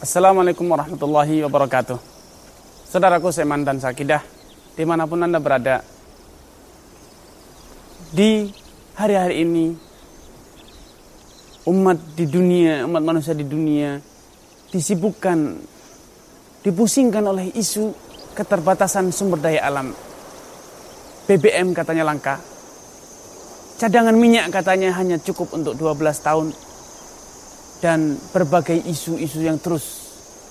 Assalamualaikum warahmatullahi wabarakatuh. Saudaraku Seman dan Sakidah Di mana pun Anda berada. Di hari-hari ini Umat di dunia, umat manusia di dunia Disibukkan Dipusingkan oleh isu Keterbatasan sumber daya alam. BBM katanya langka. Cadangan minyak katanya hanya cukup untuk 12 tahun. Dan berbagai isu-isu yang terus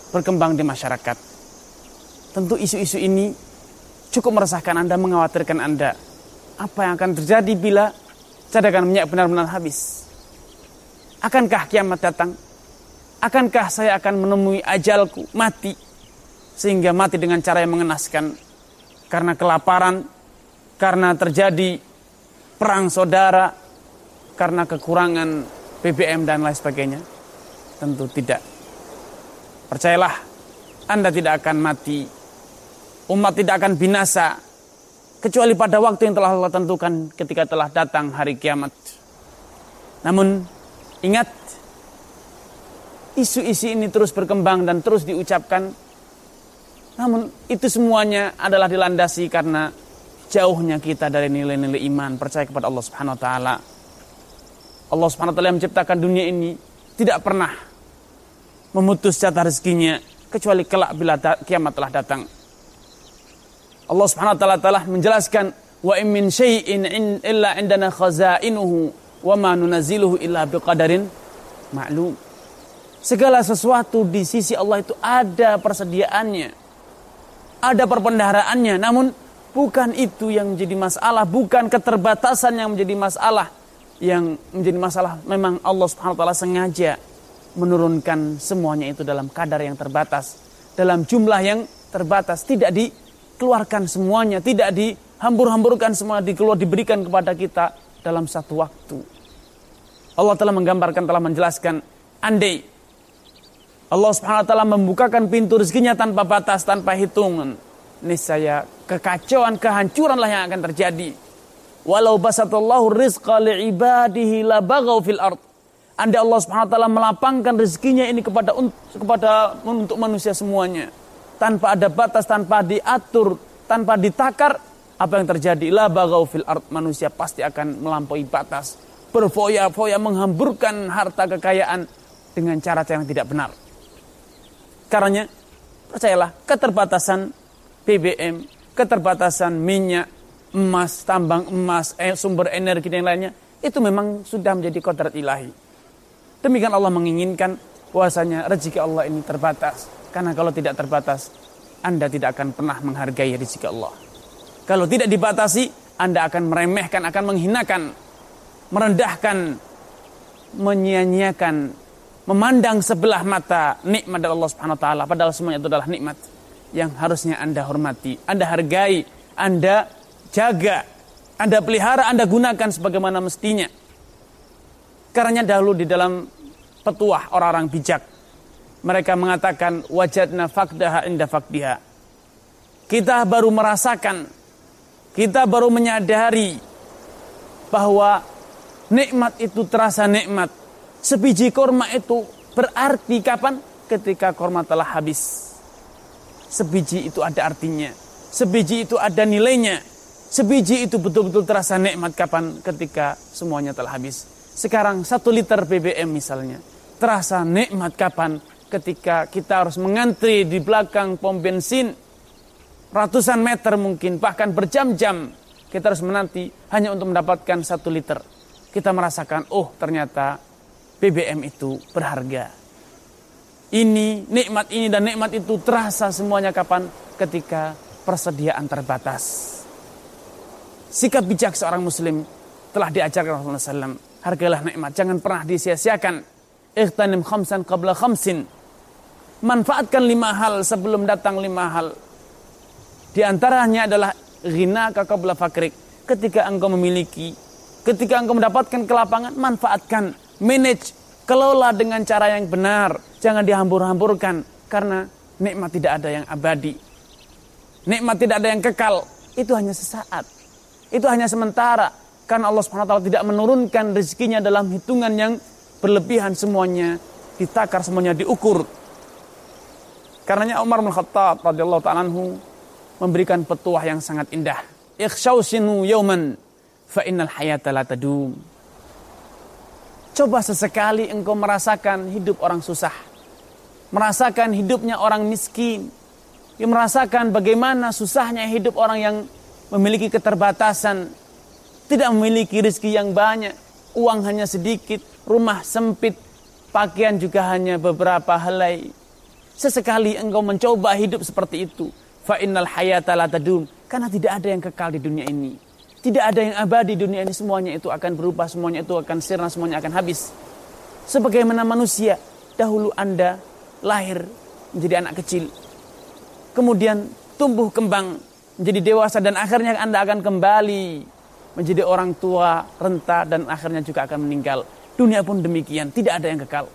berkembang di masyarakat. Tentu isu-isu ini cukup meresahkan Anda, mengkhawatirkan Anda. Apa yang akan terjadi bila cadangan minyak benar-benar habis? Akankah kiamat datang? Akankah saya akan menemui ajalku, mati? Sehingga mati dengan cara yang mengenaskan. Karena kelaparan, karena terjadi perang saudara, karena kekurangan BBM dan lain sebagainya. Tentu tidak. Percayalah, Anda tidak akan mati. Umat tidak akan binasa. Kecuali pada waktu yang telah Allah tentukan ketika telah datang hari kiamat. Namun, ingat, isu-isu ini terus berkembang dan terus diucapkan. Namun, itu semuanya adalah dilandasi karena jauhnya kita dari nilai-nilai iman, percaya kepada Allah Subhanahu wa taala. Allah Subhanahu wa taala yang menciptakan dunia ini tidak pernah memutus jatah rezekinya kecuali kelak bila kiamat telah datang. Allah Subhanahu wa taala telah menjelaskan wa in min syai'in illa indana khazainuhu wa ma nunazziluhu illa biqadarin ma'lum. Segala sesuatu di sisi Allah itu ada persediaannya. Ada perpendaharaannya, namun bukan itu yang menjadi masalah, bukan keterbatasan yang menjadi masalah. Yang menjadi masalah memang Allah Subhanahu wa taala sengaja menurunkan semuanya itu dalam kadar yang terbatas, dalam jumlah yang terbatas, tidak dikeluarkan semuanya, tidak dihambur-hamburkan semua, dikeluar diberikan kepada kita dalam satu waktu. Allah telah menggambarkan, telah menjelaskan, andai Allah Subhanahu wa taala membukakan pintu rezekinya tanpa batas, tanpa hitungan, niscaya kekacauan, kehancuranlah yang akan terjadi. Walau basatallahu rizqa li'ibadihi la fil ard anda Allah Subhanahu wa taala melapangkan rezekinya ini kepada kepada untuk manusia semuanya tanpa ada batas, tanpa diatur, tanpa ditakar, apa yang terjadi? La bagau fil art manusia pasti akan melampaui batas, berfoya-foya menghamburkan harta kekayaan dengan cara-cara yang tidak benar. Karena percayalah keterbatasan BBM, keterbatasan minyak, emas, tambang emas, eh, sumber energi dan lainnya itu memang sudah menjadi kodrat ilahi. Demikian Allah menginginkan bahwasanya rezeki Allah ini terbatas. Karena kalau tidak terbatas, Anda tidak akan pernah menghargai rezeki Allah. Kalau tidak dibatasi, Anda akan meremehkan, akan menghinakan, merendahkan, menyia-nyiakan, memandang sebelah mata nikmat dari Allah Subhanahu wa taala padahal semuanya itu adalah nikmat yang harusnya Anda hormati, Anda hargai, Anda jaga, Anda pelihara, Anda gunakan sebagaimana mestinya. Karena dahulu di dalam petuah orang-orang bijak. Mereka mengatakan wajadna fakdaha inda fakdiha. Kita baru merasakan, kita baru menyadari bahwa nikmat itu terasa nikmat. Sebiji korma itu berarti kapan? Ketika korma telah habis. Sebiji itu ada artinya. Sebiji itu ada nilainya. Sebiji itu betul-betul terasa nikmat kapan? Ketika semuanya telah habis. Sekarang satu liter BBM misalnya. Terasa nikmat kapan? Ketika kita harus mengantri di belakang pom bensin. Ratusan meter mungkin, bahkan berjam-jam. Kita harus menanti hanya untuk mendapatkan satu liter. Kita merasakan, oh ternyata BBM itu berharga. Ini, nikmat ini dan nikmat itu terasa semuanya kapan? Ketika persediaan terbatas. Sikap bijak seorang muslim telah diajarkan Rasulullah SAW Hargailah nikmat, jangan pernah disia-siakan. Ikhtanim khamsan qabla khamsin. Manfaatkan lima hal sebelum datang lima hal. Di antaranya adalah ghina qabla fakrik. Ketika engkau memiliki, ketika engkau mendapatkan kelapangan, manfaatkan, manage, kelola dengan cara yang benar. Jangan dihambur-hamburkan karena nikmat tidak ada yang abadi. Nikmat tidak ada yang kekal. Itu hanya sesaat. Itu hanya sementara karena Allah SWT tidak menurunkan rezekinya dalam hitungan yang berlebihan semuanya ditakar semuanya diukur Karenanya Umar bin Khattab radhiyallahu taala memberikan petuah yang sangat indah. Ikhshawsinu yauman fa innal hayata la tadum. Coba sesekali engkau merasakan hidup orang susah. Merasakan hidupnya orang miskin. Ya, merasakan bagaimana susahnya hidup orang yang memiliki keterbatasan. Tidak memiliki rezeki yang banyak. Uang hanya sedikit. Rumah sempit. Pakaian juga hanya beberapa helai. Sesekali engkau mencoba hidup seperti itu. Fa innal hayata la tadum. Karena tidak ada yang kekal di dunia ini. Tidak ada yang abadi di dunia ini semuanya itu akan berubah, semuanya itu akan sirna, semuanya akan habis. Sebagaimana manusia, dahulu Anda lahir menjadi anak kecil. Kemudian tumbuh kembang menjadi dewasa dan akhirnya Anda akan kembali menjadi orang tua, renta dan akhirnya juga akan meninggal. Dunia pun demikian, tidak ada yang kekal.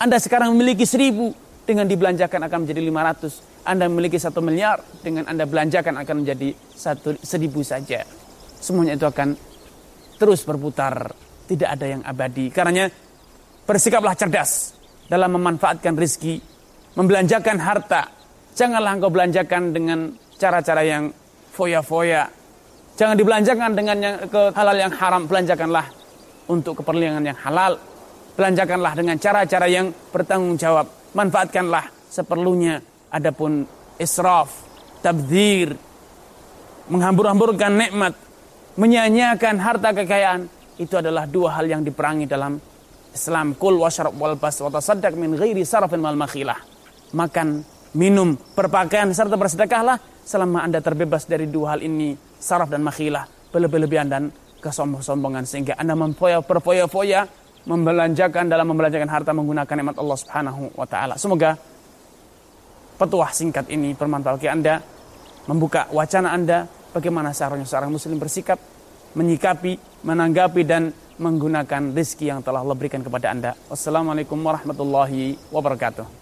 Anda sekarang memiliki seribu, dengan dibelanjakan akan menjadi lima ratus. Anda memiliki satu miliar, dengan Anda belanjakan akan menjadi satu, seribu saja semuanya itu akan terus berputar. Tidak ada yang abadi. Karenanya bersikaplah cerdas dalam memanfaatkan rizki, membelanjakan harta. Janganlah engkau belanjakan dengan cara-cara yang foya-foya. Jangan dibelanjakan dengan yang ke halal yang haram. Belanjakanlah untuk keperluan yang halal. Belanjakanlah dengan cara-cara yang bertanggung jawab. Manfaatkanlah seperlunya. Adapun israf, tabdir, menghambur-hamburkan nikmat, menyanyiakan harta kekayaan itu adalah dua hal yang diperangi dalam Islam kul wasyrab wal bas wa tasaddaq min ghairi sarafin wal makhilah makan minum berpakaian serta bersedekahlah selama Anda terbebas dari dua hal ini saraf dan makhilah berlebih-lebihan dan kesombong-sombongan sehingga Anda memfoya berfoya-foya membelanjakan dalam membelanjakan harta menggunakan nikmat Allah Subhanahu wa taala. Semoga petuah singkat ini bermanfaat bagi Anda, membuka wacana Anda bagaimana seharusnya seorang muslim bersikap, menyikapi, menanggapi dan menggunakan rezeki yang telah Allah berikan kepada Anda. Wassalamualaikum warahmatullahi wabarakatuh.